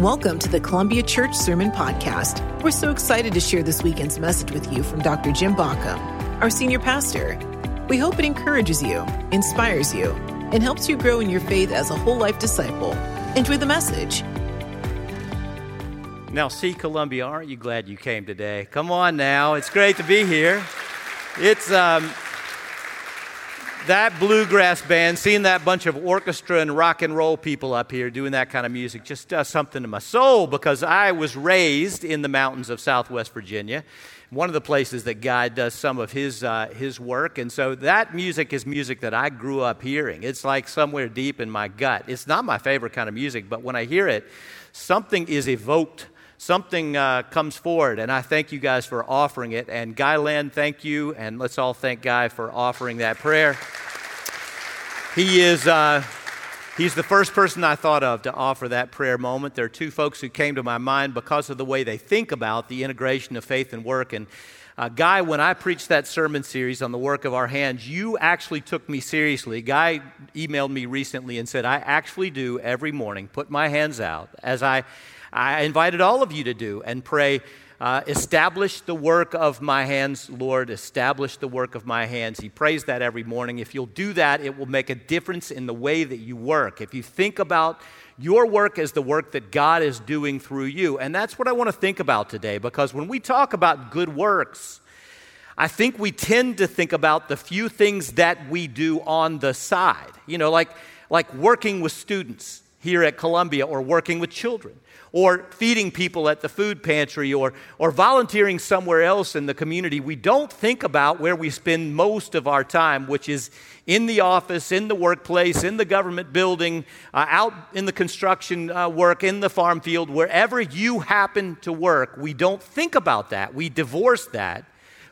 Welcome to the Columbia Church Sermon Podcast. We're so excited to share this weekend's message with you from Dr. Jim Baucom, our senior pastor. We hope it encourages you, inspires you, and helps you grow in your faith as a whole life disciple. Enjoy the message. Now, see, Columbia, aren't you glad you came today? Come on now, it's great to be here. It's um, that bluegrass band, seeing that bunch of orchestra and rock and roll people up here doing that kind of music just does something to my soul because I was raised in the mountains of Southwest Virginia, one of the places that God does some of his, uh, his work. And so that music is music that I grew up hearing. It's like somewhere deep in my gut. It's not my favorite kind of music, but when I hear it, something is evoked something uh, comes forward, and I thank you guys for offering it. And Guy Land, thank you, and let's all thank Guy for offering that prayer. He is. Uh, He's the first person I thought of to offer that prayer moment. There are two folks who came to my mind because of the way they think about the integration of faith and work. And uh, Guy, when I preached that sermon series on the work of our hands, you actually took me seriously. Guy emailed me recently and said, I actually do every morning put my hands out as I I invited all of you to do and pray. Uh, establish the work of my hands, Lord. Establish the work of my hands. He prays that every morning. If you'll do that, it will make a difference in the way that you work. If you think about your work as the work that God is doing through you. And that's what I want to think about today because when we talk about good works, I think we tend to think about the few things that we do on the side. You know, like, like working with students here at Columbia or working with children or feeding people at the food pantry or, or volunteering somewhere else in the community, we don't think about where we spend most of our time, which is in the office, in the workplace, in the government building, uh, out in the construction uh, work, in the farm field, wherever you happen to work. We don't think about that. We divorce that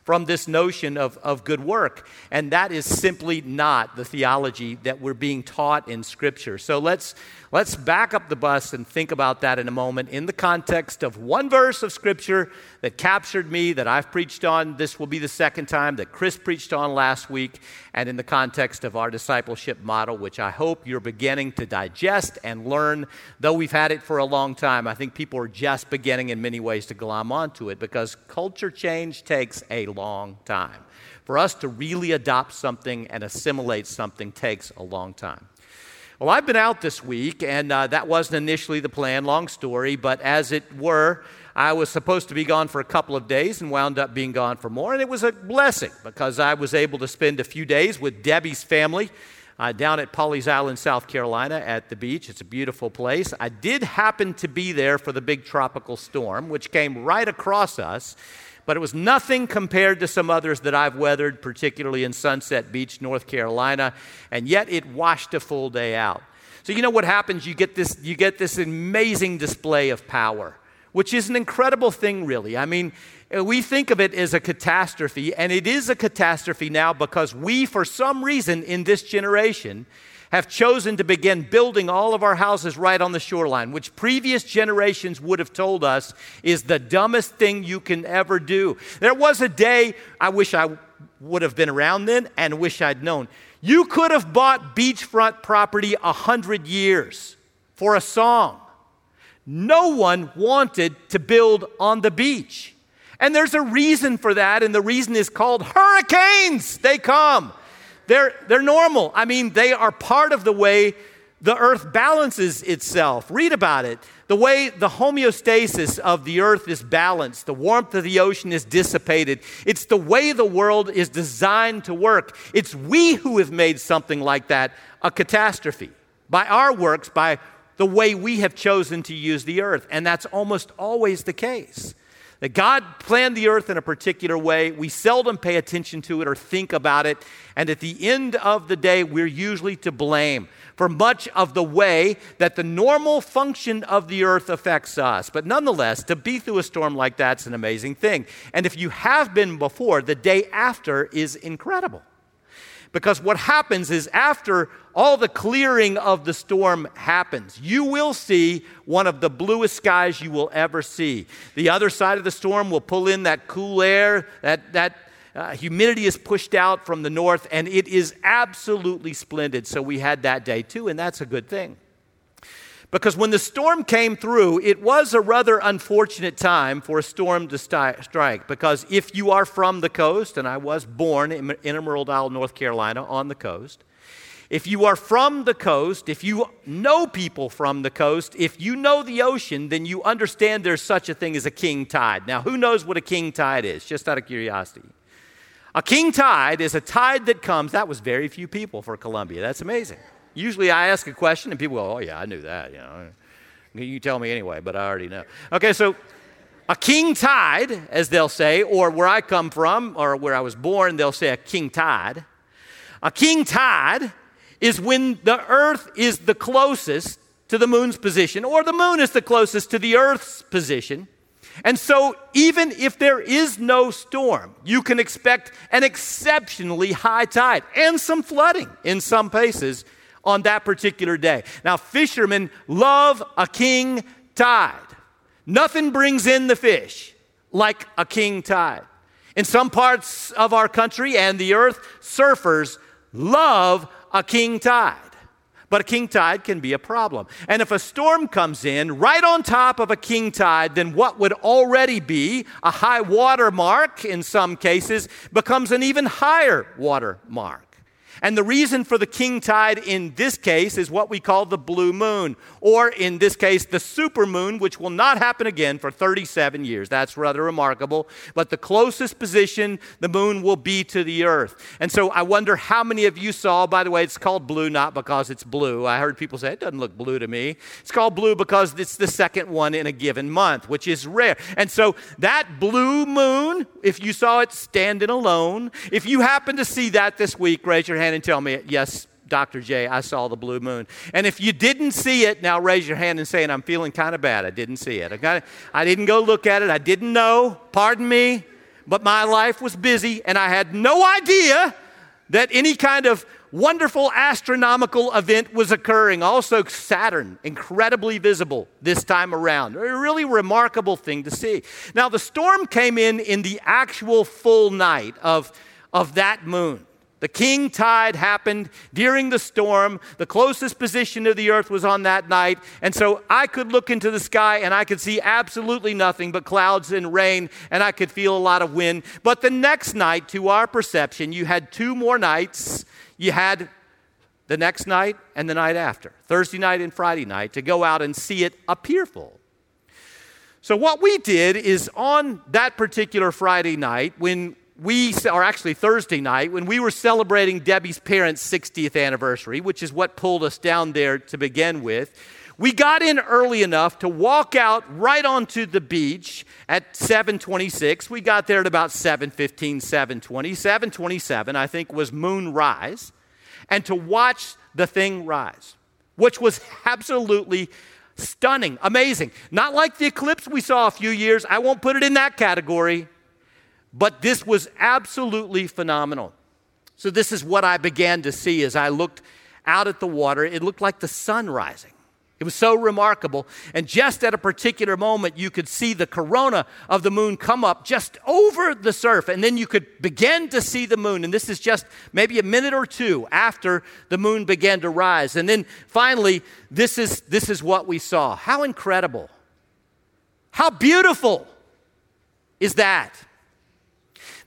from this notion of, of good work. And that is simply not the theology that we're being taught in Scripture. So let's, let's back up the bus and think about that in a moment in the context of one verse of Scripture that captured me, that I've preached on. This will be the second time that Chris preached on last week, and in the context of our discipleship model, which I hope you're beginning to digest and learn. Though we've had it for a long time, I think people are just beginning in many ways to glom onto it because culture change takes a long time. For us to really adopt something and assimilate something takes a long time. Well, I've been out this week, and uh, that wasn't initially the plan, long story, but as it were, I was supposed to be gone for a couple of days and wound up being gone for more. And it was a blessing because I was able to spend a few days with Debbie's family uh, down at Pawleys Island, South Carolina, at the beach. It's a beautiful place. I did happen to be there for the big tropical storm, which came right across us, but it was nothing compared to some others that I've weathered, particularly in Sunset Beach, North Carolina, and yet it washed a full day out. So, you know what happens? You get this, you get this amazing display of power which is an incredible thing, really. I mean, we think of it as a catastrophe, and it is a catastrophe now because we, for some reason in this generation, have chosen to begin building all of our houses right on the shoreline, which previous generations would have told us is the dumbest thing you can ever do. There was a day, I wish I would have been around then and wish I'd known. You could have bought beachfront property a hundred years for a song. No one wanted to build on the beach. And there's a reason for that, and the reason is called hurricanes. They come. They're, they're normal. I mean, they are part of the way the earth balances itself. Read about it. The way the homeostasis of the earth is balanced, the warmth of the ocean is dissipated. It's the way the world is designed to work. It's we who have made something like that a catastrophe by our works, by the way we have chosen to use the earth. And that's almost always the case. That God planned the earth in a particular way. We seldom pay attention to it or think about it. And at the end of the day, we're usually to blame for much of the way that the normal function of the earth affects us. But nonetheless, to be through a storm like that's an amazing thing. And if you have been before, the day after is incredible. Because what happens is after all the clearing of the storm happens, you will see one of the bluest skies you will ever see. The other side of the storm will pull in that cool air, that, that uh, humidity is pushed out from the north, and it is absolutely splendid. So we had that day too, and that's a good thing. Because when the storm came through, it was a rather unfortunate time for a storm to sti- strike. Because if you are from the coast, and I was born in, in Emerald Isle, North Carolina, on the coast, if you are from the coast, if you know people from the coast, if you know the ocean, then you understand there's such a thing as a king tide. Now, who knows what a king tide is? Just out of curiosity. A king tide is a tide that comes, that was very few people for Columbia. That's amazing. Usually I ask a question and people go, oh, yeah, I knew that. You know, you tell me anyway, but I already know. Okay, so a king tide, as they'll say, or where I come from, or where I was born, they'll say a king tide. A king tide is when the earth is the closest to the moon's position, or the moon is the closest to the earth's position. And so, even if there is no storm, you can expect an exceptionally high tide and some flooding in some places on that particular day. Now, fishermen love a king tide. Nothing brings in the fish like a king tide. In some parts of our country and the earth, surfers love a king tide. But a king tide can be a problem. And if a storm comes in right on top of a king tide, then what would already be a high water mark in some cases becomes an even higher water mark. And the reason for the king tide in this case is what we call the blue moon, or in this case, the super moon, which will not happen again for 37 years. That's rather remarkable. But the closest position the moon will be to the earth. And so I wonder how many of you saw, by the way, it's called blue not because it's blue. I heard people say it doesn't look blue to me. It's called blue because it's the second one in a given month, which is rare. And so that blue moon, if you saw it standing alone, if you happen to see that this week, raise your hand hand and tell me, yes, Dr. J, I saw the blue moon. And if you didn't see it, now raise your hand and say, I'm feeling kind of bad. I didn't see it. I, I didn't go look at it. I didn't know. Pardon me. But my life was busy and I had no idea that any kind of wonderful astronomical event was occurring. Also, Saturn, incredibly visible this time around. A really remarkable thing to see. Now, the storm came in in the actual full night of, of that moon. The king tide happened during the storm. The closest position of the earth was on that night. And so I could look into the sky and I could see absolutely nothing but clouds and rain, and I could feel a lot of wind. But the next night, to our perception, you had two more nights. You had the next night and the night after, Thursday night and Friday night, to go out and see it appear full. So, what we did is on that particular Friday night, when we, or actually Thursday night, when we were celebrating Debbie's parents' 60th anniversary, which is what pulled us down there to begin with, we got in early enough to walk out right onto the beach at 726. We got there at about 715, 720. 727, I think, was moonrise, and to watch the thing rise, which was absolutely stunning, amazing. Not like the eclipse we saw a few years. I won't put it in that category but this was absolutely phenomenal. So, this is what I began to see as I looked out at the water. It looked like the sun rising. It was so remarkable. And just at a particular moment, you could see the corona of the moon come up just over the surf. And then you could begin to see the moon. And this is just maybe a minute or two after the moon began to rise. And then finally, this is, this is what we saw. How incredible! How beautiful is that?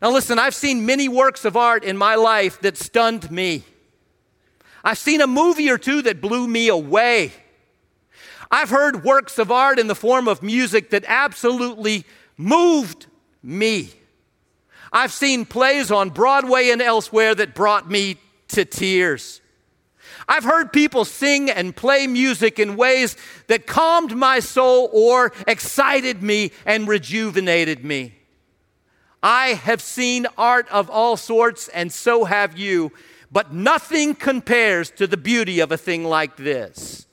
Now, listen, I've seen many works of art in my life that stunned me. I've seen a movie or two that blew me away. I've heard works of art in the form of music that absolutely moved me. I've seen plays on Broadway and elsewhere that brought me to tears. I've heard people sing and play music in ways that calmed my soul or excited me and rejuvenated me. I have seen art of all sorts, and so have you, but nothing compares to the beauty of a thing like this.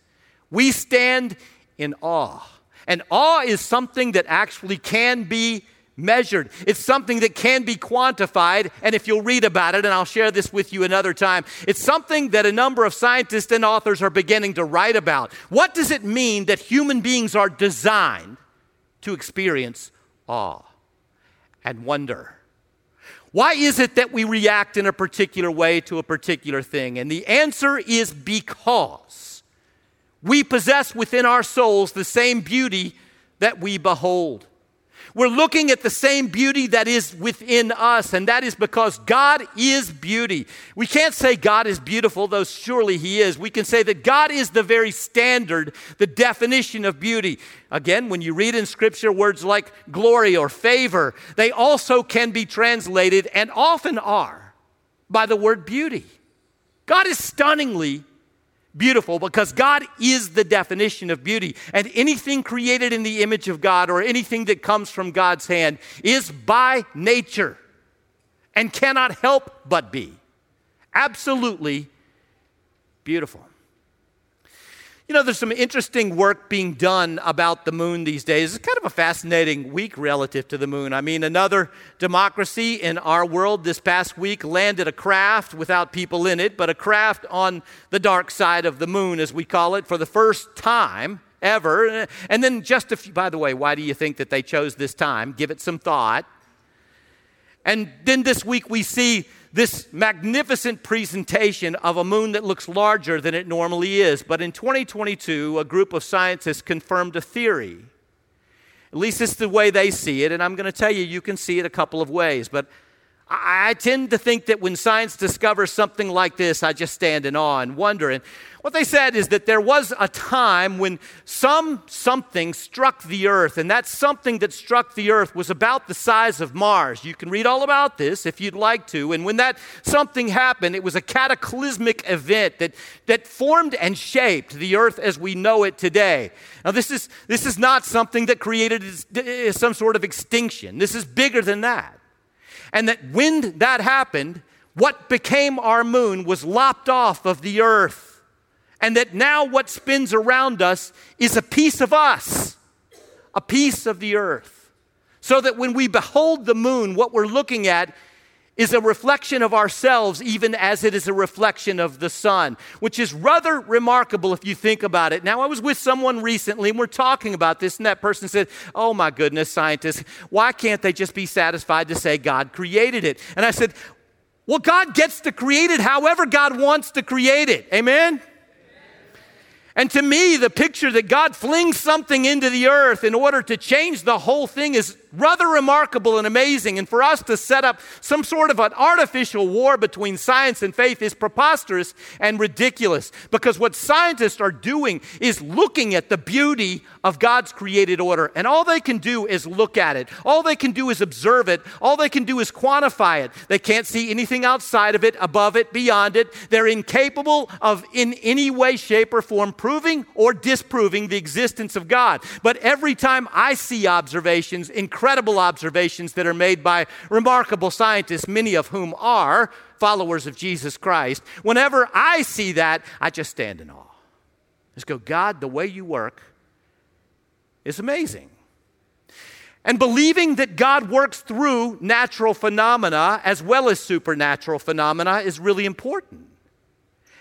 We stand in awe. And awe is something that actually can be measured. It's something that can be quantified. And if you'll read about it, and I'll share this with you another time, it's something that a number of scientists and authors are beginning to write about. What does it mean that human beings are designed to experience awe? And wonder. Why is it that we react in a particular way to a particular thing? And the answer is because We possess within our souls the same beauty that we behold. We're looking at the same beauty that is within us, and that is because God is beauty. We can't say God is beautiful, though surely He is. We can say that God is the very standard, the definition of beauty. Again, when you read in Scripture words like glory or favor, they also can be translated, and often are, by the word beauty. God is stunningly beautiful because God is the definition of beauty. And anything created in the image of God or anything that comes from God's hand is by nature and cannot help but be absolutely beautiful. You know, there's some interesting work being done about the moon these days. It's kind of a fascinating week relative to the moon. I mean, another democracy in our world this past week landed a craft without people in it, but a craft on the dark side of the moon, as we call it, for the first time ever. And then just a few, by the way, why do you think that they chose this time? Give it some thought. And then this week we see this magnificent presentation of a moon that looks larger than it normally is. But in 2022, a group of scientists confirmed a theory. At least it's the way they see it, and I'm going to tell you, you can see it a couple of ways. But I, I tend to think that when science discovers something like this, I just stand in awe and wonder. And what they said is that there was a time when some something struck the earth, and that something that struck the earth was about the size of Mars. You can read all about this if you'd like to. And when that something happened, it was a cataclysmic event that, that formed and shaped the earth as we know it today. Now, this is, this is not something that created some sort of extinction, this is bigger than that. And that when that happened, what became our moon was lopped off of the earth and that now what spins around us is a piece of us, a piece of the earth. So that when we behold the moon, what we're looking at is a reflection of ourselves, even as it is a reflection of the sun, which is rather remarkable if you think about it. Now, I was with someone recently and we're talking about this, and that person said, Oh my goodness, scientists, why can't they just be satisfied to say God created it? And I said, Well, God gets to create it however God wants to create it. Amen? And to me, the picture that God flings something into the earth in order to change the whole thing is rather remarkable and amazing. And for us to set up some sort of an artificial war between science and faith is preposterous and ridiculous because what scientists are doing is looking at the beauty of God's created order. And all they can do is look at it, all they can do is observe it, all they can do is quantify it. They can't see anything outside of it, above it, beyond it. They're incapable of, in any way, shape, or form, proving or disproving the existence of God. But every time I see observations, incredible incredible observations that are made by remarkable scientists, many of whom are followers of Jesus Christ. Whenever I see that, I just stand in awe. Just go, God, the way you work is amazing. And believing that God works through natural phenomena as well as supernatural phenomena is really important.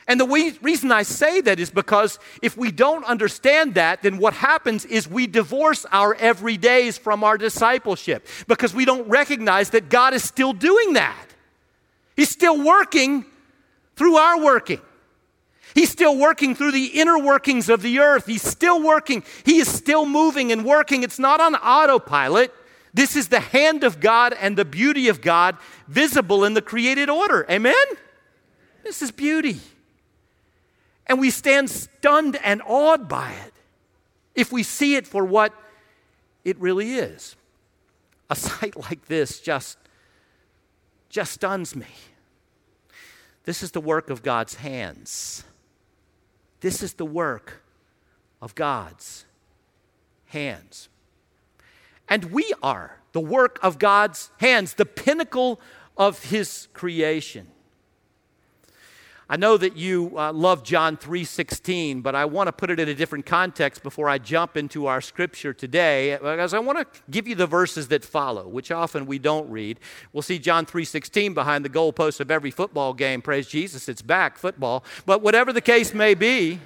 And the we, reason I say that is because if we don't understand that, then what happens is we divorce our everydays from our discipleship because we don't recognize that God is still doing that. He's still working through our working. He's still working through the inner workings of the earth. He's still working. He is still moving and working. It's not on autopilot. This is the hand of God and the beauty of God visible in the created order. Amen? This is beauty. And we stand stunned and awed by it if we see it for what it really is. A sight like this just, just stuns me. This is the work of God's hands. This is the work of God's hands. And we are the work of God's hands, the pinnacle of His creation. I know that you uh, love John 3:16, but I want to put it in a different context before I jump into our scripture today, because I want to give you the verses that follow, which often we don't read. We'll see John 3:16 behind the goalpost of every football game. Praise Jesus, it's back football. But whatever the case may be,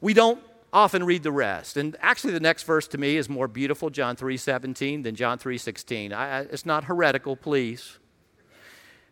we don't often read the rest. And actually, the next verse to me is more beautiful, John 3:17, than John 3:16. it's not heretical, please.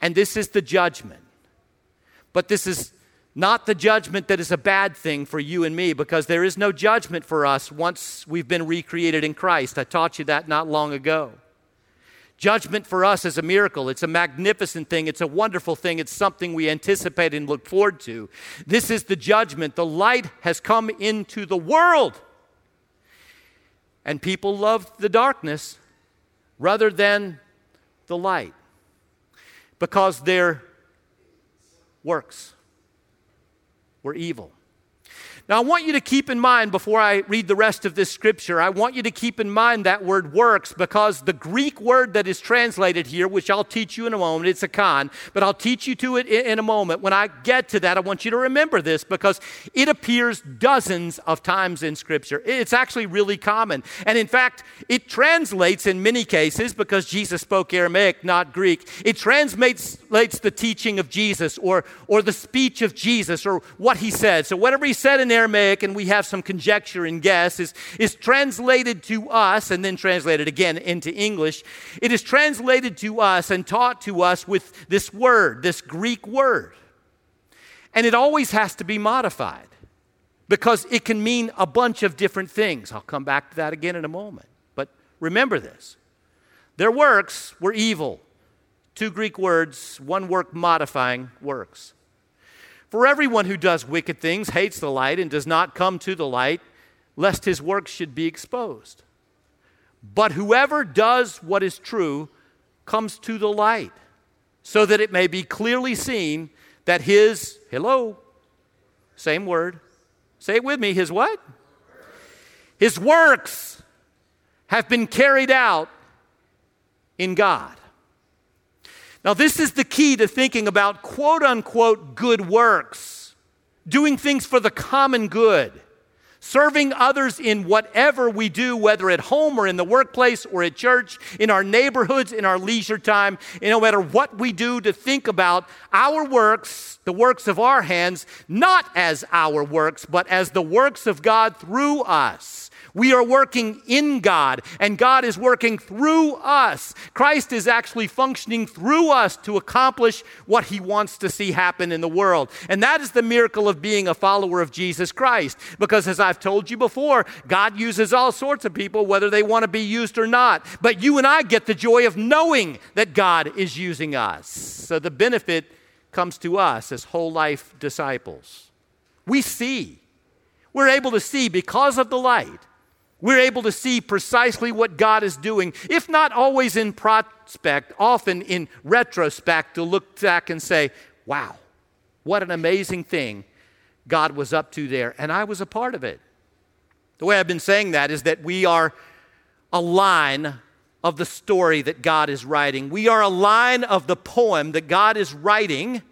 And this is the judgment. But this is not the judgment that is a bad thing for you and me because there is no judgment for us once we've been recreated in Christ. I taught you that not long ago. Judgment for us is a miracle. It's a magnificent thing. It's a wonderful thing. It's something we anticipate and look forward to. This is the judgment. The light has come into the world. And people love the darkness rather than the light because their works were evil. Now, I want you to keep in mind before I read the rest of this scripture, I want you to keep in mind that word works because the Greek word that is translated here, which I'll teach you in a moment, it's a con, but I'll teach you to it in a moment. When I get to that, I want you to remember this because it appears dozens of times in scripture. It's actually really common. And in fact, it translates in many cases because Jesus spoke Aramaic, not Greek. It translates the teaching of Jesus or, or the speech of Jesus or what he said. So, whatever he said in Aramaic, and we have some conjecture and guess, is, is translated to us and then translated again into English. It is translated to us and taught to us with this word, this Greek word. And it always has to be modified because it can mean a bunch of different things. I'll come back to that again in a moment. But remember this their works were evil. Two Greek words, one work modifying works. For everyone who does wicked things hates the light and does not come to the light, lest his works should be exposed. But whoever does what is true comes to the light, so that it may be clearly seen that his, hello, same word, say it with me, his what? His works have been carried out in God. Now, this is the key to thinking about quote unquote good works, doing things for the common good, serving others in whatever we do, whether at home or in the workplace or at church, in our neighborhoods, in our leisure time, no matter what we do, to think about our works, the works of our hands, not as our works, but as the works of God through us. We are working in God, and God is working through us. Christ is actually functioning through us to accomplish what he wants to see happen in the world. And that is the miracle of being a follower of Jesus Christ. Because as I've told you before, God uses all sorts of people, whether they want to be used or not. But you and I get the joy of knowing that God is using us. So the benefit comes to us as whole life disciples. We see. We're able to see because of the light we're able to see precisely what God is doing, if not always in prospect, often in retrospect, to look back and say, wow, what an amazing thing God was up to there. And I was a part of it. The way I've been saying that is that we are a line of the story that God is writing. We are a line of the poem that God is writing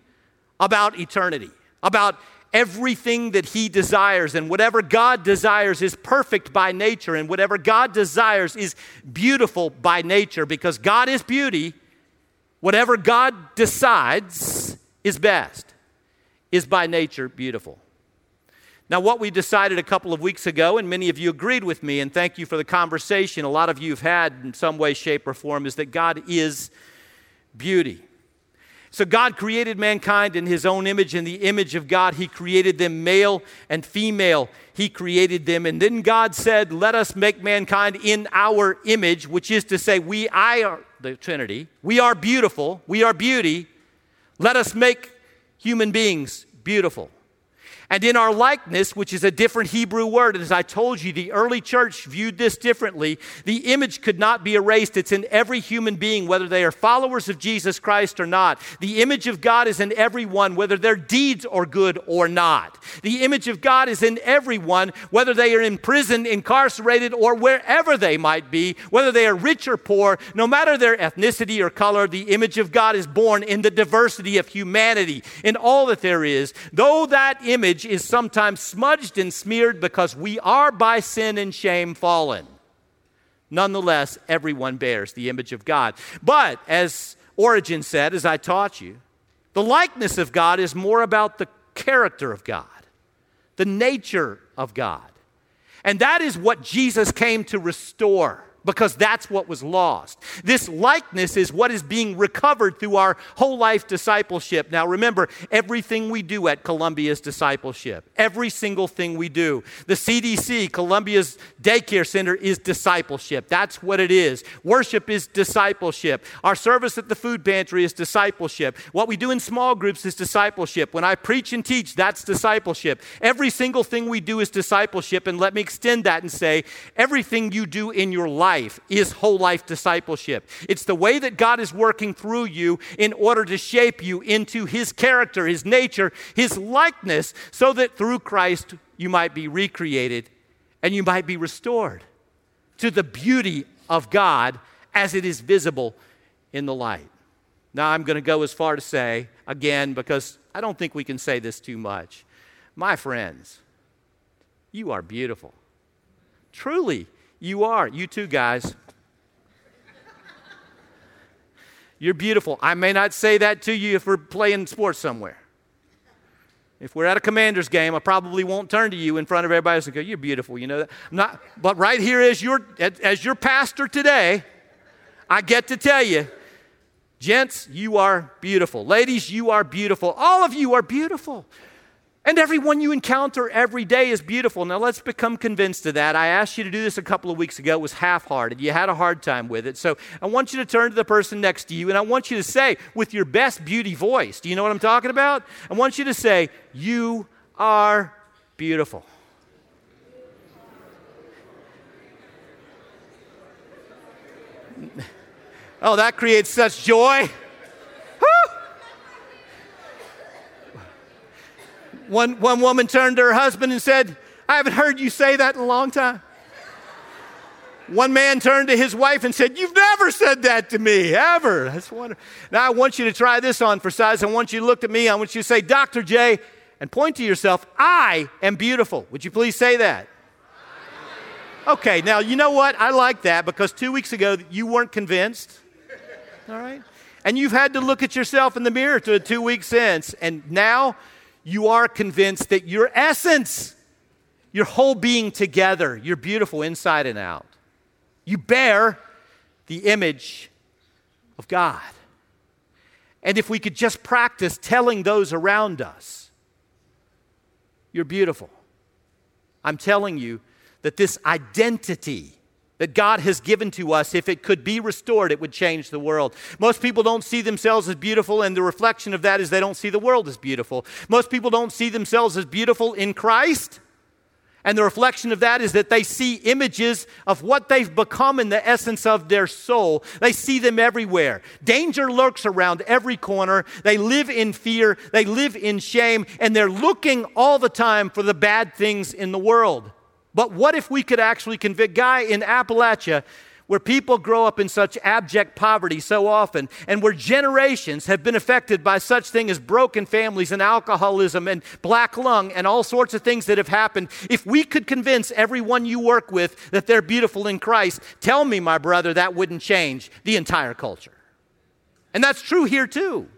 about eternity, about everything that He desires. And whatever God desires is perfect by nature. And whatever God desires is beautiful by nature because God is beauty. Whatever God decides is best, is by nature beautiful. Now, what we decided a couple of weeks ago, and many of you agreed with me, and thank you for the conversation a lot of you have had in some way, shape, or form, is that God is beauty. So God created mankind in his own image, in the image of God. He created them male and female. He created them. And then God said, Let us make mankind in our image, which is to say, we, I are the Trinity. We are beautiful. We are beauty. Let us make human beings beautiful. And in our likeness, which is a different Hebrew word, as I told you, the early church viewed this differently. The image could not be erased. It's in every human being, whether they are followers of Jesus Christ or not. The image of God is in everyone, whether their deeds are good or not. The image of God is in everyone, whether they are in prison, incarcerated, or wherever they might be, whether they are rich or poor, no matter their ethnicity or color, the image of God is born in the diversity of humanity, in all that there is. Though that image image is sometimes smudged and smeared because we are by sin and shame fallen. Nonetheless, everyone bears the image of God. But as Origen said, as I taught you, the likeness of God is more about the character of God, the nature of God. And that is what Jesus came to restore because that's what was lost. This likeness is what is being recovered through our whole life discipleship. Now, remember, everything we do at Columbia is discipleship. Every single thing we do. The CDC, Columbia's daycare center, is discipleship. That's what it is. Worship is discipleship. Our service at the food pantry is discipleship. What we do in small groups is discipleship. When I preach and teach, that's discipleship. Every single thing we do is discipleship. And let me extend that and say, everything you do in your life life is whole life discipleship. It's the way that God is working through you in order to shape you into His character, His nature, His likeness, so that through Christ you might be recreated and you might be restored to the beauty of God as it is visible in the light. Now, I'm going to go as far to say, again, because I don't think we can say this too much. My friends, you are beautiful. Truly, you are. You too, guys. You're beautiful. I may not say that to you if we're playing sports somewhere. If we're at a Commanders' game, I probably won't turn to you in front of everybody else and go, You're beautiful, you know that? I'm not, but right here as your, as your pastor today, I get to tell you, gents, you are beautiful. Ladies, you are beautiful. All of you are beautiful. And everyone you encounter every day is beautiful. Now let's become convinced of that. I asked you to do this a couple of weeks ago. It was half hearted. You had a hard time with it. So I want you to turn to the person next to you and I want you to say, with your best beauty voice, do you know what I'm talking about? I want you to say, You are beautiful. Oh, that creates such joy. One, one woman turned to her husband and said, I haven't heard you say that in a long time. One man turned to his wife and said, You've never said that to me, ever. That's wonderful. Now, I want you to try this on for size. I want you to look at me. I want you to say, Dr. J, and point to yourself, I am beautiful. Would you please say that? Okay, now you know what? I like that because two weeks ago you weren't convinced. All right? And you've had to look at yourself in the mirror to two weeks since. And now you are convinced that your essence, your whole being together, you're beautiful inside and out. You bear the image of God. And if we could just practice telling those around us, you're beautiful. I'm telling you that this identity that God has given to us, if it could be restored, it would change the world. Most people don't see themselves as beautiful, and the reflection of that is they don't see the world as beautiful. Most people don't see themselves as beautiful in Christ, and the reflection of that is that they see images of what they've become in the essence of their soul. They see them everywhere. Danger lurks around every corner. They live in fear, they live in shame, and they're looking all the time for the bad things in the world. But what if we could actually convict Guy in Appalachia, where people grow up in such abject poverty so often, and where generations have been affected by such things as broken families and alcoholism and black lung and all sorts of things that have happened. If we could convince everyone you work with that they're beautiful in Christ, tell me, my brother, that wouldn't change the entire culture. And that's true here too.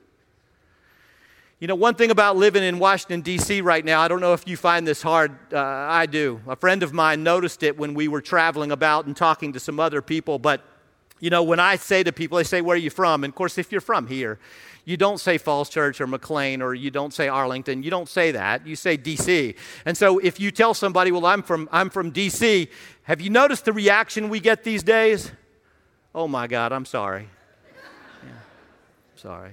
You know, one thing about living in Washington, D.C. right now, I don't know if you find this hard. Uh, I do. A friend of mine noticed it when we were traveling about and talking to some other people. But, you know, when I say to people, they say, Where are you from? And of course, if you're from here, you don't say Falls Church or McLean or you don't say Arlington. You don't say that. You say D.C. And so if you tell somebody, Well, I'm from, I'm from D.C., have you noticed the reaction we get these days? Oh my God, I'm sorry. Yeah, sorry.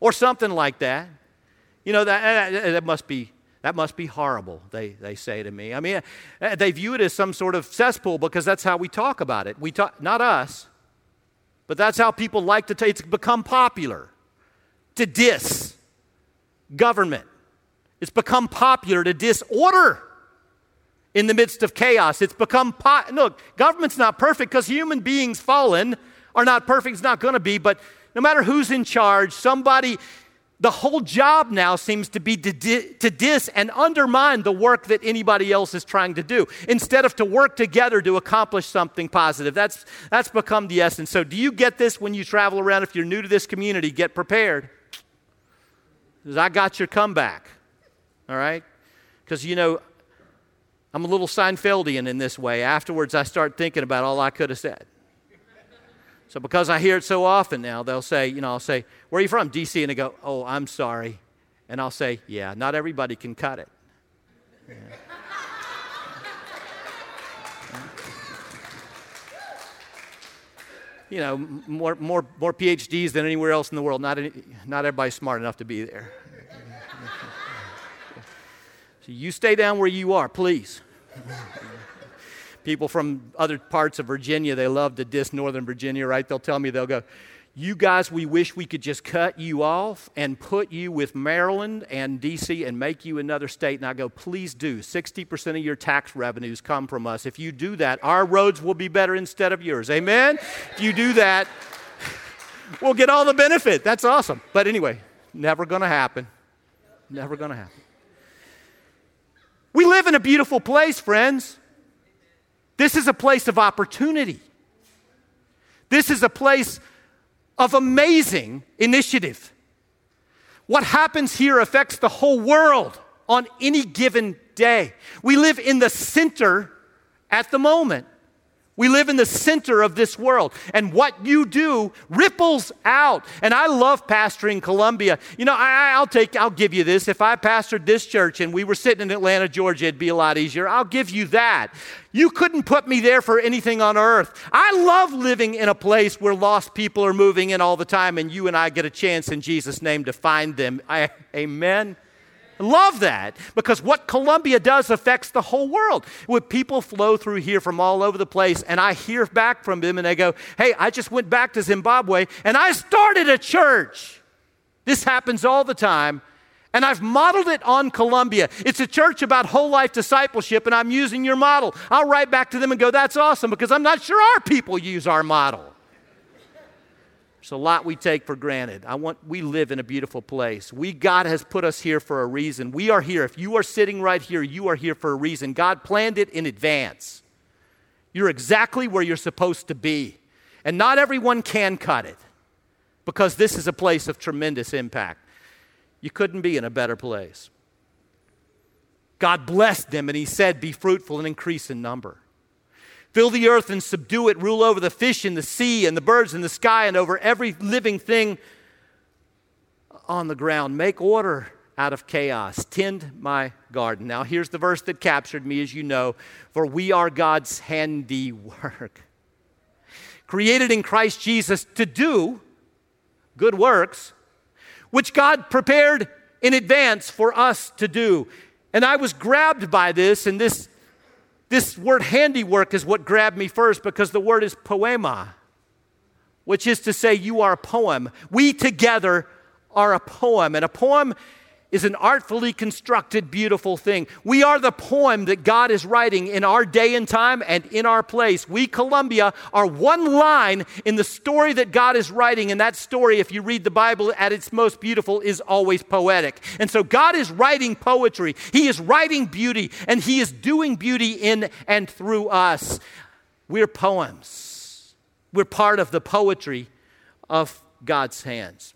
Or something like that. You know, that, that must be That must be horrible, they, they say to me. I mean, uh, they view it as some sort of cesspool because that's how we talk about it. We talk, not us, but that's how people like to take it's become popular to diss government. It's become popular to disorder in the midst of chaos. It's become, po- look, government's not perfect because human beings fallen are not perfect. It's not going to be, but no matter who's in charge, somebody the whole job now seems to be to, di- to and undermine the work that anybody else is trying to do instead of to work together to accomplish something positive. That's, that's become the essence. So, do you get this when you travel around? If you're new to this community, get prepared. Because I got your comeback. All right? Because, you know, I'm a little Seinfeldian in this way. Afterwards, I start thinking about all I could have said. So because I hear it so often now, they'll say, you know, I'll say, where are you from? DC. And they go, oh, I'm sorry. And I'll say, yeah, not everybody can cut it. Yeah. you know, more, more, more PhDs than anywhere else in the world. Not, any, not everybody's smart enough to be there. so you stay down where you are, please. People from other parts of Virginia, they love to diss Northern Virginia, right? They'll tell me, they'll go, You guys, we wish we could just cut you off and put you with Maryland and DC and make you another state. And I go, Please do. 60% of your tax revenues come from us. If you do that, our roads will be better instead of yours. Amen? if you do that, we'll get all the benefit. That's awesome. But anyway, never going to happen. Never going to happen. We live in a beautiful place, friends. This is a place of opportunity. This is a place of amazing initiative. What happens here affects the whole world on any given day. We live in the center at the moment we live in the center of this world, and what you do ripples out. And I love pastoring Columbia. You know, I, will take, I'll give you this. If I pastored this church and we were sitting in Atlanta, Georgia, it'd be a lot easier. I'll give you that. You couldn't put me there for anything on earth. I love living in a place where lost people are moving in all the time, and you and I get a chance in Jesus' name to find them. I, amen. Love that because what Columbia does affects the whole world. When people flow through here from all over the place, and I hear back from them and they go, Hey, I just went back to Zimbabwe and I started a church. This happens all the time. And I've modeled it on Columbia. It's a church about whole life discipleship, and I'm using your model. I'll write back to them and go, That's awesome because I'm not sure our people use our model. There's a lot we take for granted. I want we live in a beautiful place. We God has put us here for a reason. We are here. If you are sitting right here, you are here for a reason. God planned it in advance. You're exactly where you're supposed to be. And not everyone can cut it because this is a place of tremendous impact. You couldn't be in a better place. God blessed them and he said, Be fruitful and increase in number. Fill the earth and subdue it, rule over the fish in the sea and the birds in the sky and over every living thing on the ground. Make order out of chaos. Tend my garden. Now, here's the verse that captured me, as you know For we are God's handiwork, created in Christ Jesus to do good works, which God prepared in advance for us to do. And I was grabbed by this, and this this word handiwork is what grabbed me first because the word is poema, which is to say, you are a poem. We together are a poem. And a poem is an artfully constructed, beautiful thing. We are the poem that God is writing in our day and time and in our place. We, Columbia, are one line in the story that God is writing. And that story, if you read the Bible at its most beautiful, is always poetic. And so God is writing poetry, He is writing beauty, and He is doing beauty in and through us. We're poems, we're part of the poetry of God's hands.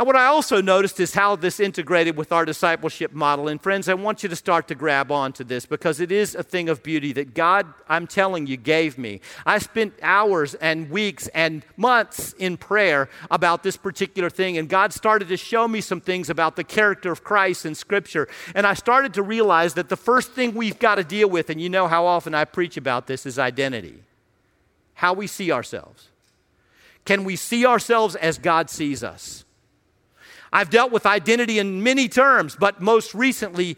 Now, what I also noticed is how this integrated with our discipleship model. And friends, I want you to start to grab onto this because it is a thing of beauty that God, I'm telling you, gave me. I spent hours and weeks and months in prayer about this particular thing, and God started to show me some things about the character of Christ in Scripture. And I started to realize that the first thing we've got to deal with, and you know how often I preach about this, is identity how we see ourselves. Can we see ourselves as God sees us? I've dealt with identity in many terms, but most recently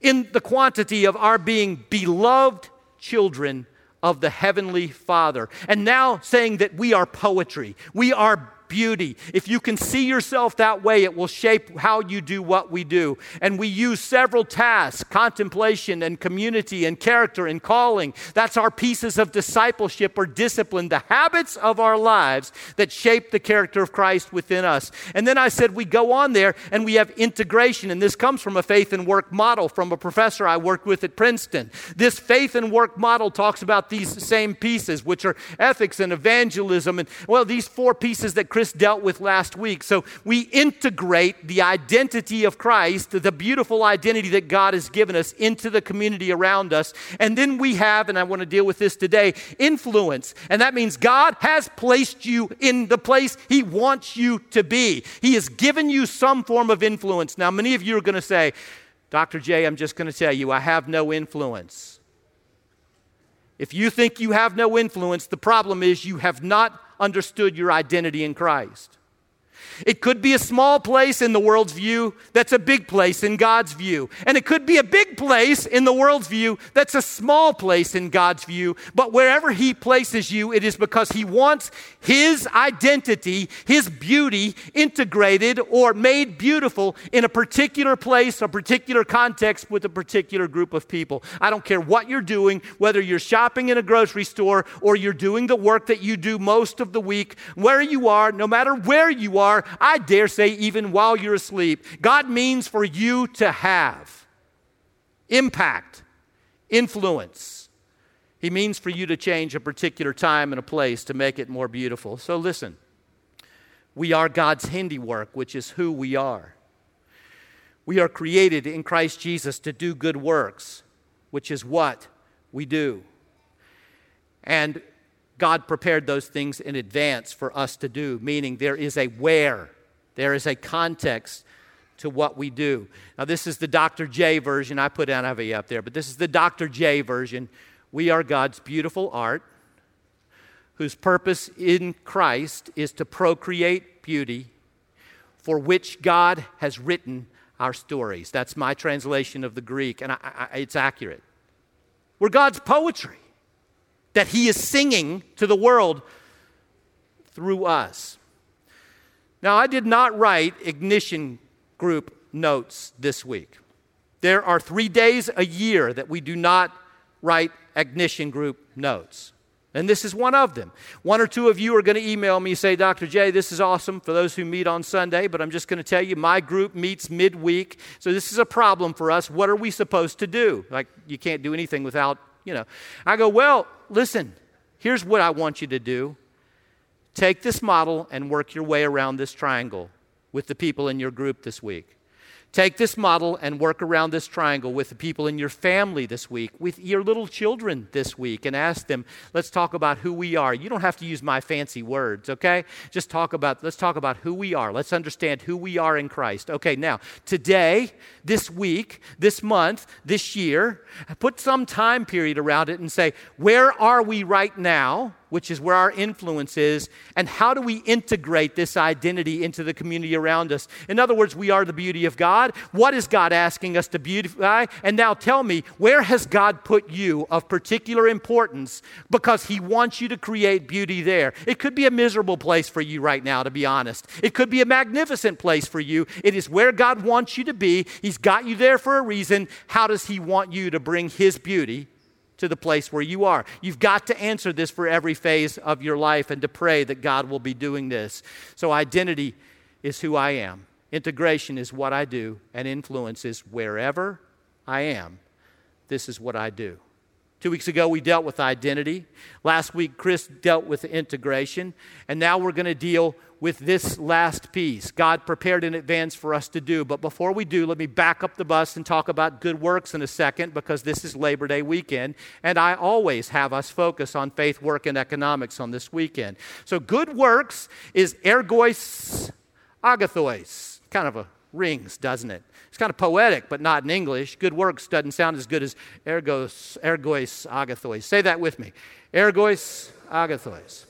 in the quantity of our being beloved children of the Heavenly Father. And now saying that we are poetry, we are beauty. If you can see yourself that way, it will shape how you do what we do. And we use several tasks contemplation and community and character and calling. That's our pieces of discipleship or discipline, the habits of our lives that shape the character of Christ within us. And then I said we go on there and we have integration. And this comes from a faith and work model from a professor I worked with at Princeton. This faith and work model talks about these same pieces, which are ethics and evangelism. And well, these four pieces that Chris dealt with last week. So we integrate the identity of Christ, the beautiful identity that God has given us, into the community around us. And then we have, and I want to deal with this today, influence. And that means God has placed you in the place He wants you to be. He has given you some form of influence. Now, many of you are going to say, Dr. J, I'm just going to tell you, I have no influence. If you think you have no influence, the problem is you have not understood your identity in Christ. It could be a small place in the world's view that's a big place in God's view. And it could be a big place in the world's view that's a small place in God's view. But wherever He places you, it is because He wants His identity, His beauty integrated or made beautiful in a particular place, a particular context with a particular group of people. I don't care what you're doing, whether you're shopping in a grocery store or you're doing the work that you do most of the week, where you are, no matter where you are are, I dare say, even while you're asleep. God means for you to have impact, influence. He means for you to change a particular time and a place to make it more beautiful. So listen, we are God's handiwork, which is who we are. We are created in Christ Jesus to do good works, which is what we do. And God prepared those things in advance for us to do, meaning there is a where, there is a context to what we do. Now, this is the Dr. J version. I put NIV up there, but this is the Dr. J version. We are God's beautiful art whose purpose in Christ is to procreate beauty, for which God has written our stories. That's my translation of the Greek, and I, I, it's accurate. We're God's poetry that He is singing to the world through us. Now, I did not write ignition group notes this week. There are three days a year that we do not write ignition group notes. And this is one of them. One or two of you are going to email me and say, Dr. J, this is awesome for those who meet on Sunday, but I'm just going to tell you, my group meets midweek. So this is a problem for us. What are we supposed to do? Like, you can't do anything without you know. I go, well, listen, here's what I want you to do take this model and work your way around this triangle with the people in your group this week. Take this model and work around this triangle with the people in your family this week, with your little children this week, and ask them, let's talk about who we are. You don't have to use my fancy words, okay? Just talk about, let's talk about who we are. Let's understand who we are in Christ. Okay, now, today, this week, this month, this year, put some time period around it and say, where are we right now? Which is where our influence is, and how do we integrate this identity into the community around us? In other words, we are the beauty of God. What is God asking us to beautify? And now tell me, where has God put you of particular importance because He wants you to create beauty there? It could be a miserable place for you right now, to be honest. It could be a magnificent place for you. It is where God wants you to be. He's got you there for a reason. How does He want you to bring His beauty to the place where you are. You've got to answer this for every phase of your life and to pray that God will be doing this. So, identity is who I am, integration is what I do, and influence is wherever I am. This is what I do. Two weeks ago, we dealt with identity. Last week, Chris dealt with integration. And now we're going to deal with this last piece God prepared in advance for us to do. But before we do, let me back up the bus and talk about good works in a second because this is Labor Day weekend. And I always have us focus on faith, work, and economics on this weekend. So, good works is ergois agathos. Kind of a rings, doesn't it? It's kind of poetic, but not in English. Good works doesn't sound as good as ergos, ergois agathos. Say that with me. Ergois agathos.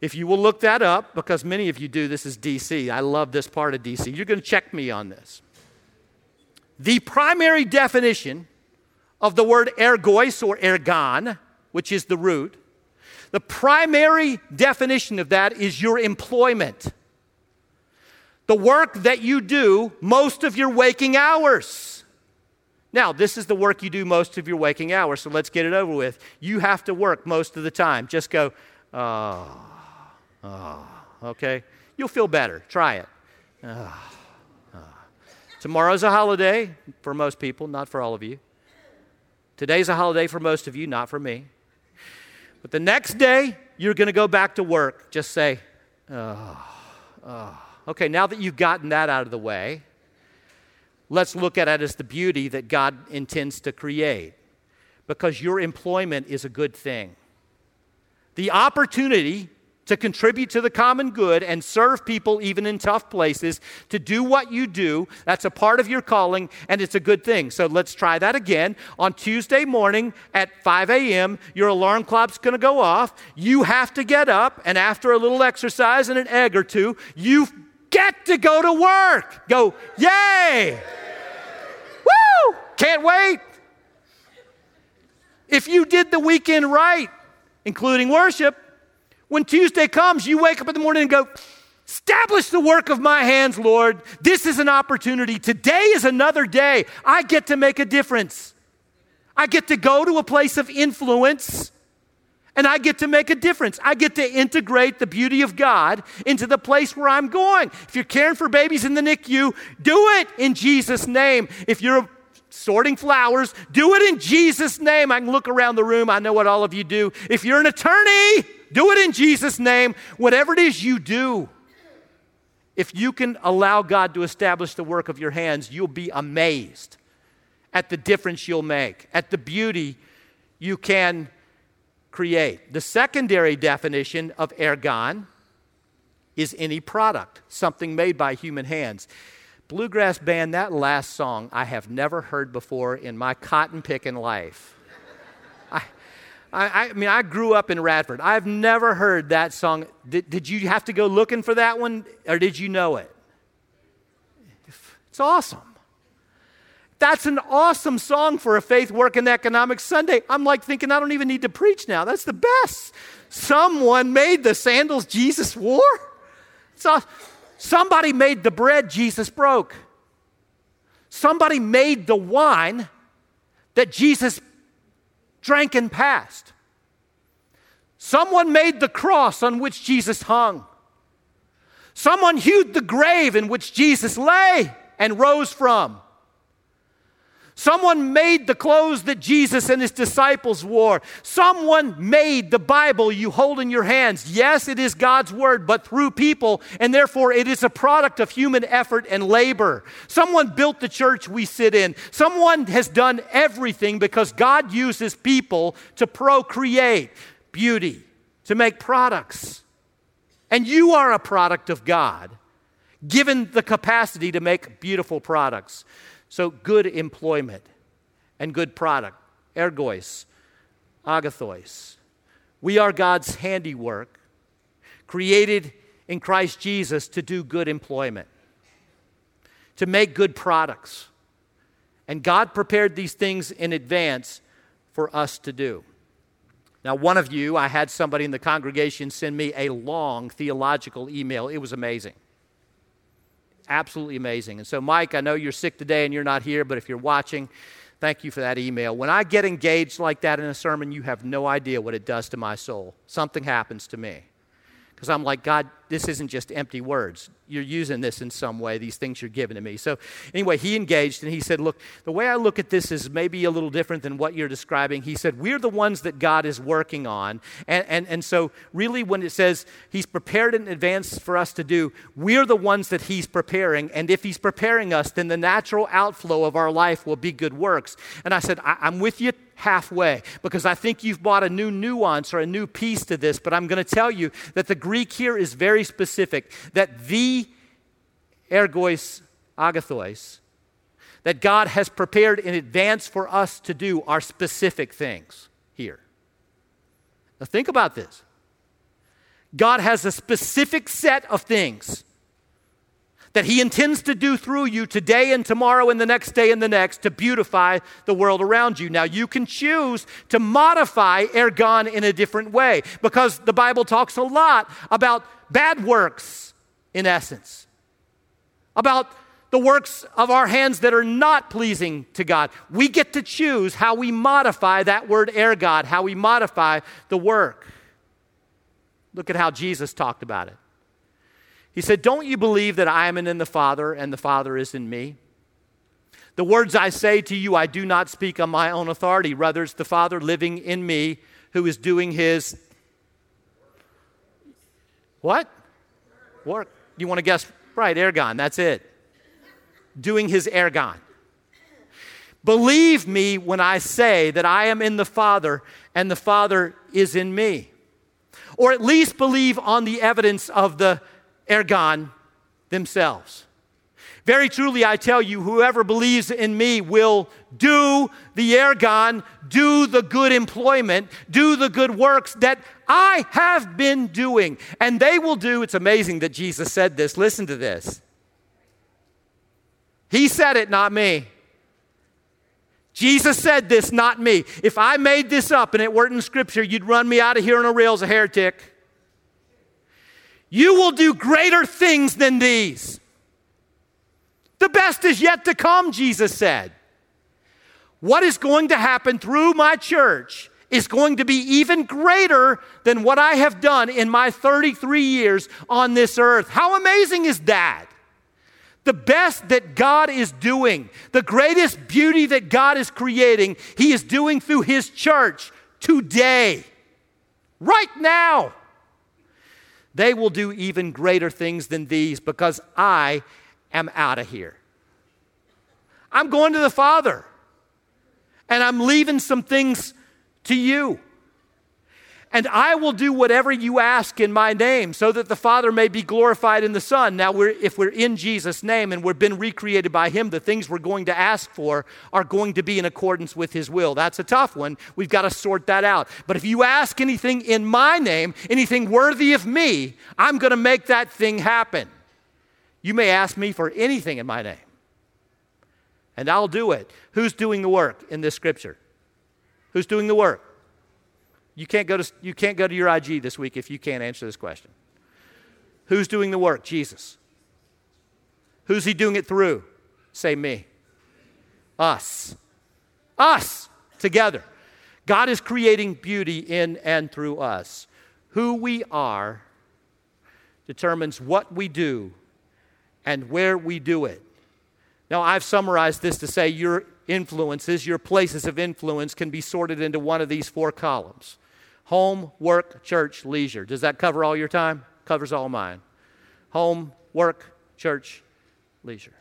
If you will look that up, because many of you do, this is DC. I love this part of DC. You're going to check me on this. The primary definition of the word ergois or ergon, which is the root, the primary definition of that is your employment. The work that you do most of your waking hours. Now, this is the work you do most of your waking hours, so let's get it over with. You have to work most of the time. Just go, oh, oh, okay? You'll feel better. Try it. Oh, oh. Tomorrow's a holiday for most people, not for all of you. Today's a holiday for most of you, not for me. But the next day, you're going to go back to work. Just say. Okay, now that you've gotten that out of the way, let's look at it as the beauty that God intends to create. Because your employment is a good thing. The opportunity to contribute to the common good and serve people even in tough places, to do what you do. That's a part of your calling, and it's a good thing. So let's try that again. On Tuesday morning at 5 a.m., your alarm clock's going to go off. You have to get up, and after a little exercise and an egg or two, you get to go to work. Go, yay! Woo! Can't wait. If you did the weekend right, including worship, when Tuesday comes, you wake up in the morning and go, Establish the work of my hands, Lord. This is an opportunity. Today is another day. I get to make a difference. I get to go to a place of influence and I get to make a difference. I get to integrate the beauty of God into the place where I'm going. If you're caring for babies in the NICU, do it in Jesus' name. If you're sorting flowers, do it in Jesus' name. I can look around the room, I know what all of you do. If you're an attorney, do it in Jesus' name. Whatever it is you do, if you can allow God to establish the work of your hands, you'll be amazed at the difference you'll make, at the beauty you can create. The secondary definition of ergon is any product, something made by human hands. Bluegrass band, that last song I have never heard before in my cotton picking life. I, I, I, mean, I grew up in Radford. I've never heard that song. Did, did you have to go looking for that one, or did you know it? It's awesome. That's an awesome song for a faith, work, and economics Sunday. I'm like thinking, I don't even need to preach now. That's the best. Someone made the sandals Jesus wore. So, somebody made the bread Jesus broke. Somebody made the wine that Jesus drank and passed. Someone made the cross on which Jesus hung. Someone hewed the grave in which Jesus lay and rose from. Someone made the clothes that Jesus and his disciples wore. Someone made the Bible you hold in your hands. Yes, it is God's word, but through people, and therefore it is a product of human effort and labor. Someone built the church we sit in. Someone has done everything because God uses people to procreate beauty, to make products. And you are a product of God, given the capacity to make beautiful products. So, good employment and good product, ergois, agathos. We are God's handiwork, created in Christ Jesus to do good employment, to make good products. And God prepared these things in advance for us to do. Now, one of you, I had somebody in the congregation send me a long theological email. It was amazing absolutely amazing. And so, Mike, I know you're sick today and you're not here, but if you're watching, thank you for that email. When I get engaged like that in a sermon, you have no idea what it does to my soul. Something happens to me. Because I'm like, God, this isn't just empty words. You're using this in some way, these things you're giving to me. So, anyway, he engaged and he said, Look, the way I look at this is maybe a little different than what you're describing. He said, We're the ones that God is working on. And, and, and so, really, when it says He's prepared in advance for us to do, we're the ones that He's preparing. And if He's preparing us, then the natural outflow of our life will be good works. And I said, I, I'm with you halfway because I think you've bought a new nuance or a new piece to this, but I'm going to tell you that the Greek here is very specific, that the ergois agathos that God has prepared in advance for us to do are specific things here. Now think about this. God has a specific set of things that He intends to do through you today and tomorrow and the next day and the next to beautify the world around you. Now, you can choose to modify ergon in a different way because the Bible talks a lot about bad works, in essence, about the works of our hands that are not pleasing to God. We get to choose how we modify that word ergon, how we modify the work. Look at how Jesus talked about it. He said, Don't you believe that I am in the Father and the Father is in me? The words I say to you, I do not speak on my own authority. Rather, it's the Father living in me who is doing his what? Work. You want to guess? Right, ergon, that's it. Doing his ergon. Believe me when I say that I am in the Father and the Father is in me. Or at least believe on the evidence of the ergon themselves. Very truly, I tell you, whoever believes in me will do the ergon, do the good employment, do the good works that I have been doing. And they will do, it's amazing that Jesus said this. Listen to this. He said it, not me. Jesus said this, not me. If I made this up and it weren't in Scripture, you'd run me out of here on a rail as a heretic. You will do greater things than these. The best is yet to come, Jesus said. What is going to happen through my church is going to be even greater than what I have done in my 33 years on this earth. How amazing is that? The best that God is doing, the greatest beauty that God is creating, He is doing through His church today, right now they will do even greater things than these because I am out of here. I'm going to the Father, and I'm leaving some things to you. And I will do whatever you ask in my name so that the Father may be glorified in the Son. Now, we're, if we're in Jesus' name and we've been recreated by Him, the things we're going to ask for are going to be in accordance with His will. That's a tough one. We've got to sort that out. But if you ask anything in my name, anything worthy of me, I'm going to make that thing happen. You may ask me for anything in my name, and I'll do it. Who's doing the work in this scripture? Who's doing the work? You can't, go to, you can't go to your IG this week if you can't answer this question. Who's doing the work? Jesus. Who's he doing it through? Say me. Us. Us together. God is creating beauty in and through us. Who we are determines what we do and where we do it. Now, I've summarized this to say your influences, your places of influence, can be sorted into one of these four columns Home, work, church, leisure. Does that cover all your time? Covers all mine. Home, work, church, leisure.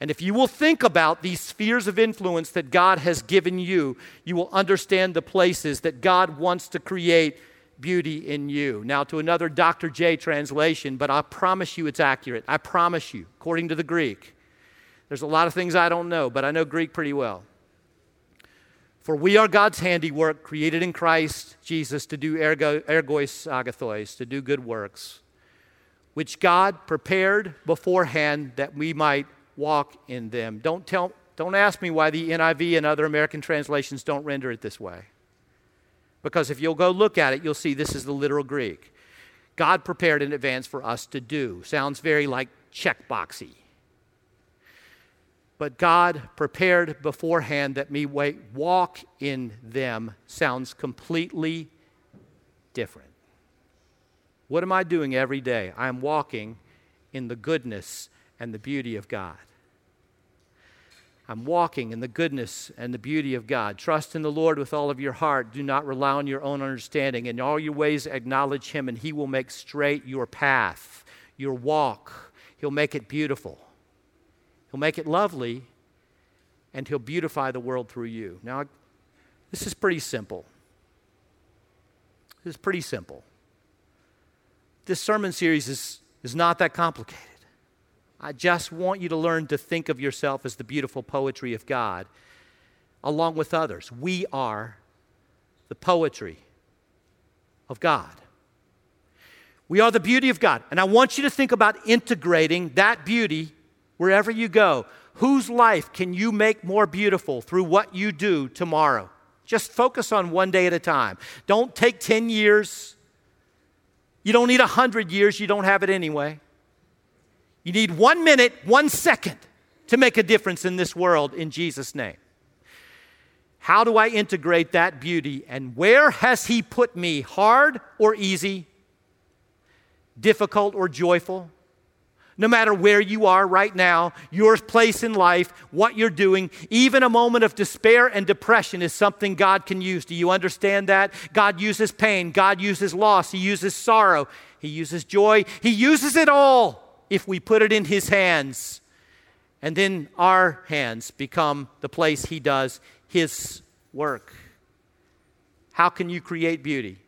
And if you will think about these spheres of influence that God has given you, you will understand the places that God wants to create beauty in you. Now, to another Dr. J translation, but I promise you it's accurate. I promise you, according to the Greek. There's a lot of things I don't know, but I know Greek pretty well. For we are God's handiwork, created in Christ Jesus to do ergo, ergois agathos, to do good works, which God prepared beforehand that we might walk in them. Don't, tell, don't ask me why the NIV and other American translations don't render it this way. Because if you'll go look at it, you'll see this is the literal Greek. God prepared in advance for us to do. Sounds very like checkboxy but God prepared beforehand that me walk in them sounds completely different. What am I doing every day? I'm walking in the goodness and the beauty of God. I'm walking in the goodness and the beauty of God. Trust in the Lord with all of your heart. Do not rely on your own understanding. In all your ways, acknowledge Him, and He will make straight your path, your walk. He'll make it beautiful. He'll make it lovely, and He'll beautify the world through you. Now, this is pretty simple. This is pretty simple. This sermon series is, is not that complicated. I just want you to learn to think of yourself as the beautiful poetry of God along with others. We are the poetry of God. We are the beauty of God. And I want you to think about integrating that beauty wherever you go. Whose life can you make more beautiful through what you do tomorrow? Just focus on one day at a time. Don't take 10 years. You don't need 100 years, you don't have it anyway. You need one minute, one second to make a difference in this world in Jesus' name. How do I integrate that beauty? And where has He put me? Hard or easy? Difficult or joyful? No matter where you are right now, your place in life, what you're doing, even a moment of despair and depression is something God can use. Do you understand that? God uses pain, God uses loss, He uses sorrow, He uses joy, He uses it all if we put it in His hands. And then our hands become the place He does His work. How can you create beauty?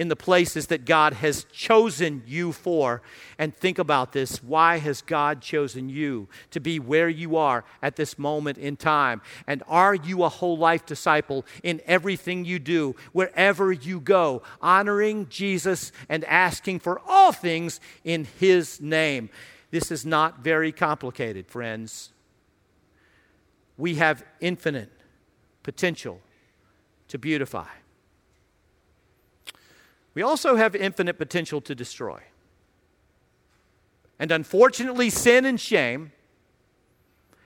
In the places that God has chosen you for. And think about this why has God chosen you to be where you are at this moment in time? And are you a whole life disciple in everything you do, wherever you go, honoring Jesus and asking for all things in His name? This is not very complicated, friends. We have infinite potential to beautify. We also have infinite potential to destroy. And unfortunately, sin and shame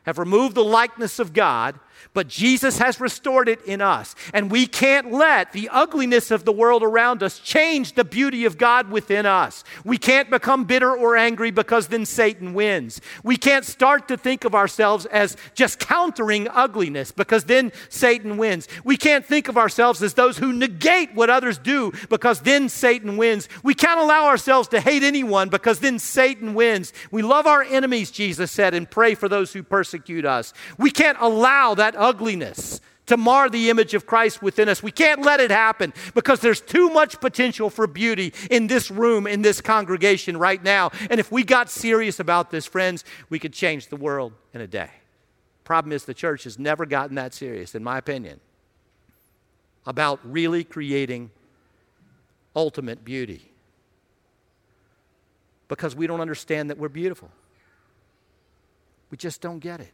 have removed the likeness of God but Jesus has restored it in us. And we can't let the ugliness of the world around us change the beauty of God within us. We can't become bitter or angry because then Satan wins. We can't start to think of ourselves as just countering ugliness because then Satan wins. We can't think of ourselves as those who negate what others do because then Satan wins. We can't allow ourselves to hate anyone because then Satan wins. We love our enemies, Jesus said, and pray for those who persecute us. We can't allow that ugliness to mar the image of Christ within us. We can't let it happen because there's too much potential for beauty in this room, in this congregation right now. And if we got serious about this, friends, we could change the world in a day. Problem is, the church has never gotten that serious, in my opinion, about really creating ultimate beauty because we don't understand that we're beautiful. We just don't get it.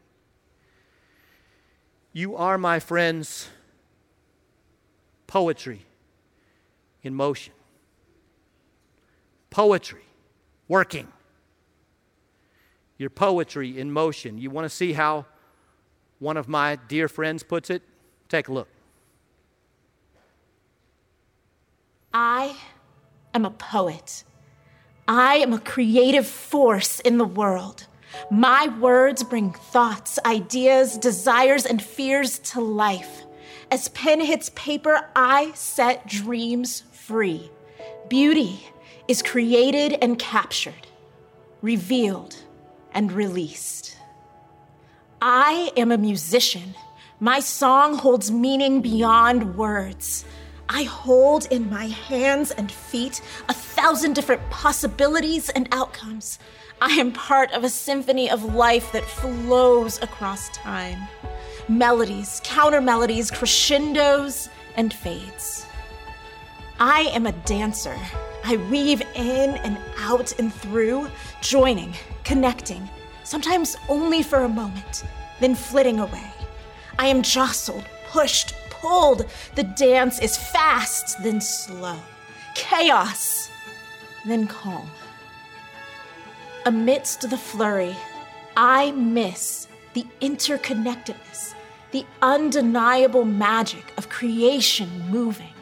You are, my friends, poetry in motion. Poetry working. You're poetry in motion. You want to see how one of my dear friends puts it? Take a look. I am a poet. I am a creative force in the world. My words bring thoughts, ideas, desires, and fears to life. As pen hits paper, I set dreams free. Beauty is created and captured, revealed and released. I am a musician. My song holds meaning beyond words. I hold in my hands and feet a thousand different possibilities and outcomes. I am part of a symphony of life that flows across time. Melodies, counter melodies, crescendos, and fades. I am a dancer. I weave in and out and through, joining, connecting, sometimes only for a moment, then flitting away. I am jostled, pushed, pulled. The dance is fast, then slow. Chaos, then calm. Amidst the flurry, I miss the interconnectedness, the undeniable magic of creation moving.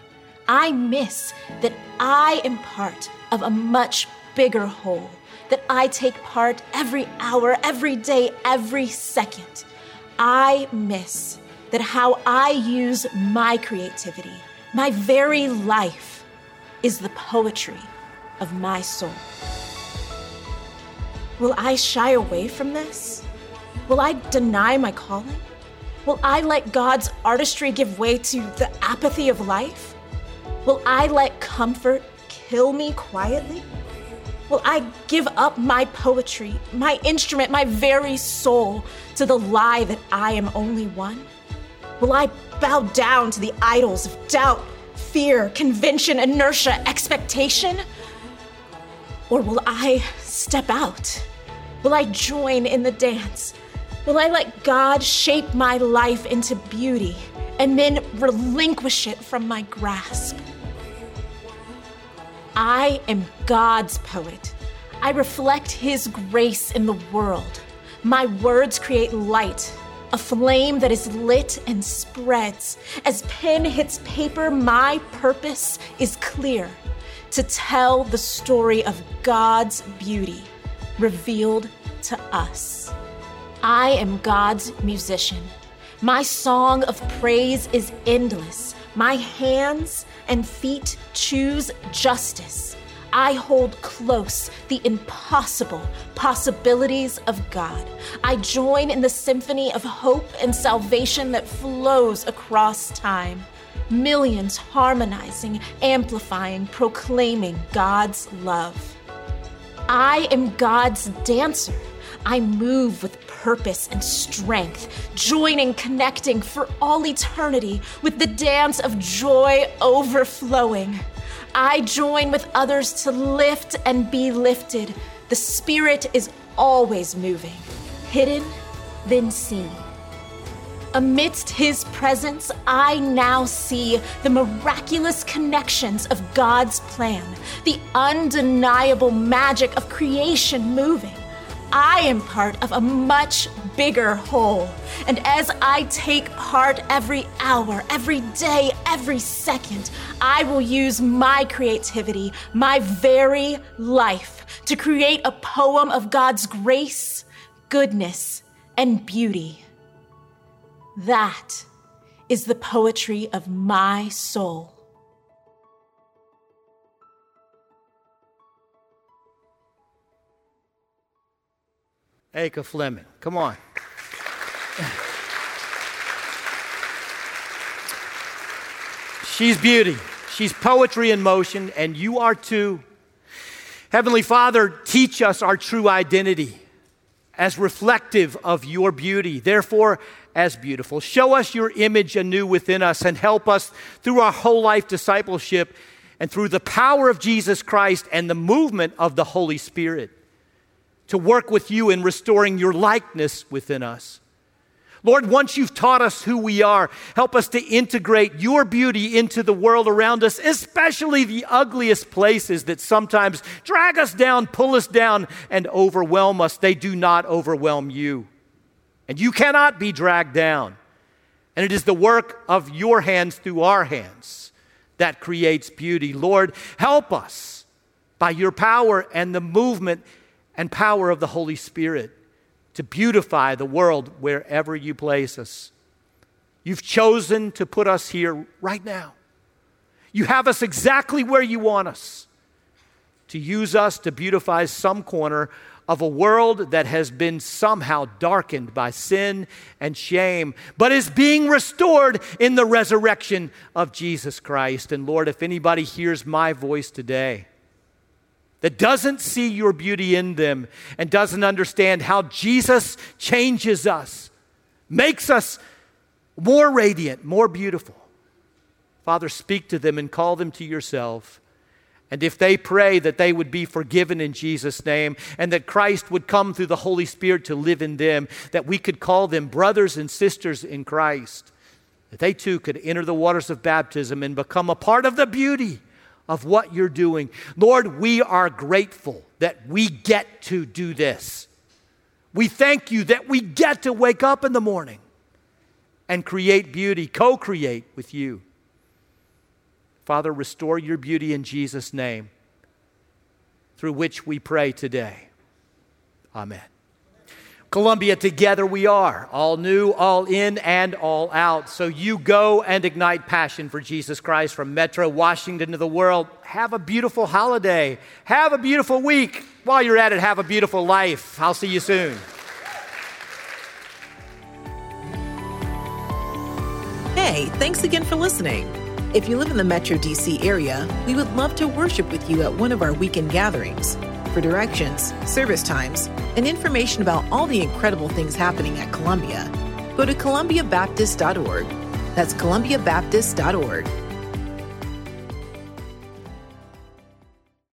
I miss that I am part of a much bigger whole, that I take part every hour, every day, every second. I miss that how I use my creativity, my very life, is the poetry of my soul. Will I shy away from this? Will I deny my calling? Will I let God's artistry give way to the apathy of life? Will I let comfort kill me quietly? Will I give up my poetry, my instrument, my very soul to the lie that I am only one? Will I bow down to the idols of doubt, fear, convention, inertia, expectation? Or will I step out? Will I join in the dance? Will I let God shape my life into beauty and then relinquish it from my grasp? I am God's poet. I reflect His grace in the world. My words create light, a flame that is lit and spreads. As pen hits paper, my purpose is clear to tell the story of God's beauty revealed to us. I am God's musician. My song of praise is endless. My hands and feet choose justice. I hold close the impossible possibilities of God. I join in the symphony of hope and salvation that flows across time. Millions harmonizing, amplifying, proclaiming God's love. I am God's dancer. I move with purpose and strength, joining, connecting for all eternity with the dance of joy overflowing. I join with others to lift and be lifted. The Spirit is always moving, hidden, then seen. Amidst His presence, I now see the miraculous connections of God's plan, the undeniable magic of creation moving. I am part of a much bigger whole. And as I take part every hour, every day, every second, I will use my creativity, my very life, to create a poem of God's grace, goodness, and beauty. That is the poetry of my soul. Aka Fleming, come on. She's beauty. She's poetry in motion, and you are too. Heavenly Father, teach us our true identity as reflective of your beauty, therefore, as beautiful. Show us your image anew within us and help us through our whole life discipleship and through the power of Jesus Christ and the movement of the Holy Spirit to work with you in restoring your likeness within us. Lord, once you've taught us who we are, help us to integrate your beauty into the world around us, especially the ugliest places that sometimes drag us down, pull us down, and overwhelm us. They do not overwhelm you. And you cannot be dragged down. And it is the work of your hands through our hands that creates beauty. Lord, help us by your power and the movement and power of the Holy Spirit to beautify the world wherever you place us. You've chosen to put us here right now. You have us exactly where you want us to use us to beautify some corner of a world that has been somehow darkened by sin and shame, but is being restored in the resurrection of Jesus Christ. And Lord, if anybody hears my voice today, that doesn't see your beauty in them and doesn't understand how Jesus changes us, makes us more radiant, more beautiful. Father, speak to them and call them to yourself. And if they pray that they would be forgiven in Jesus' name and that Christ would come through the Holy Spirit to live in them, that we could call them brothers and sisters in Christ, that they too could enter the waters of baptism and become a part of the beauty of what you're doing. Lord, we are grateful that we get to do this. We thank you that we get to wake up in the morning and create beauty, co create with you. Father, restore your beauty in Jesus' name, through which we pray today. Amen. Columbia, together we are, all new, all in, and all out. So you go and ignite passion for Jesus Christ from Metro Washington to the world. Have a beautiful holiday. Have a beautiful week. While you're at it, have a beautiful life. I'll see you soon. Hey, thanks again for listening. If you live in the Metro DC area, we would love to worship with you at one of our weekend gatherings. For directions, service times, and information about all the incredible things happening at Columbia, go to columbiabaptist.org. That's columbiabaptist.org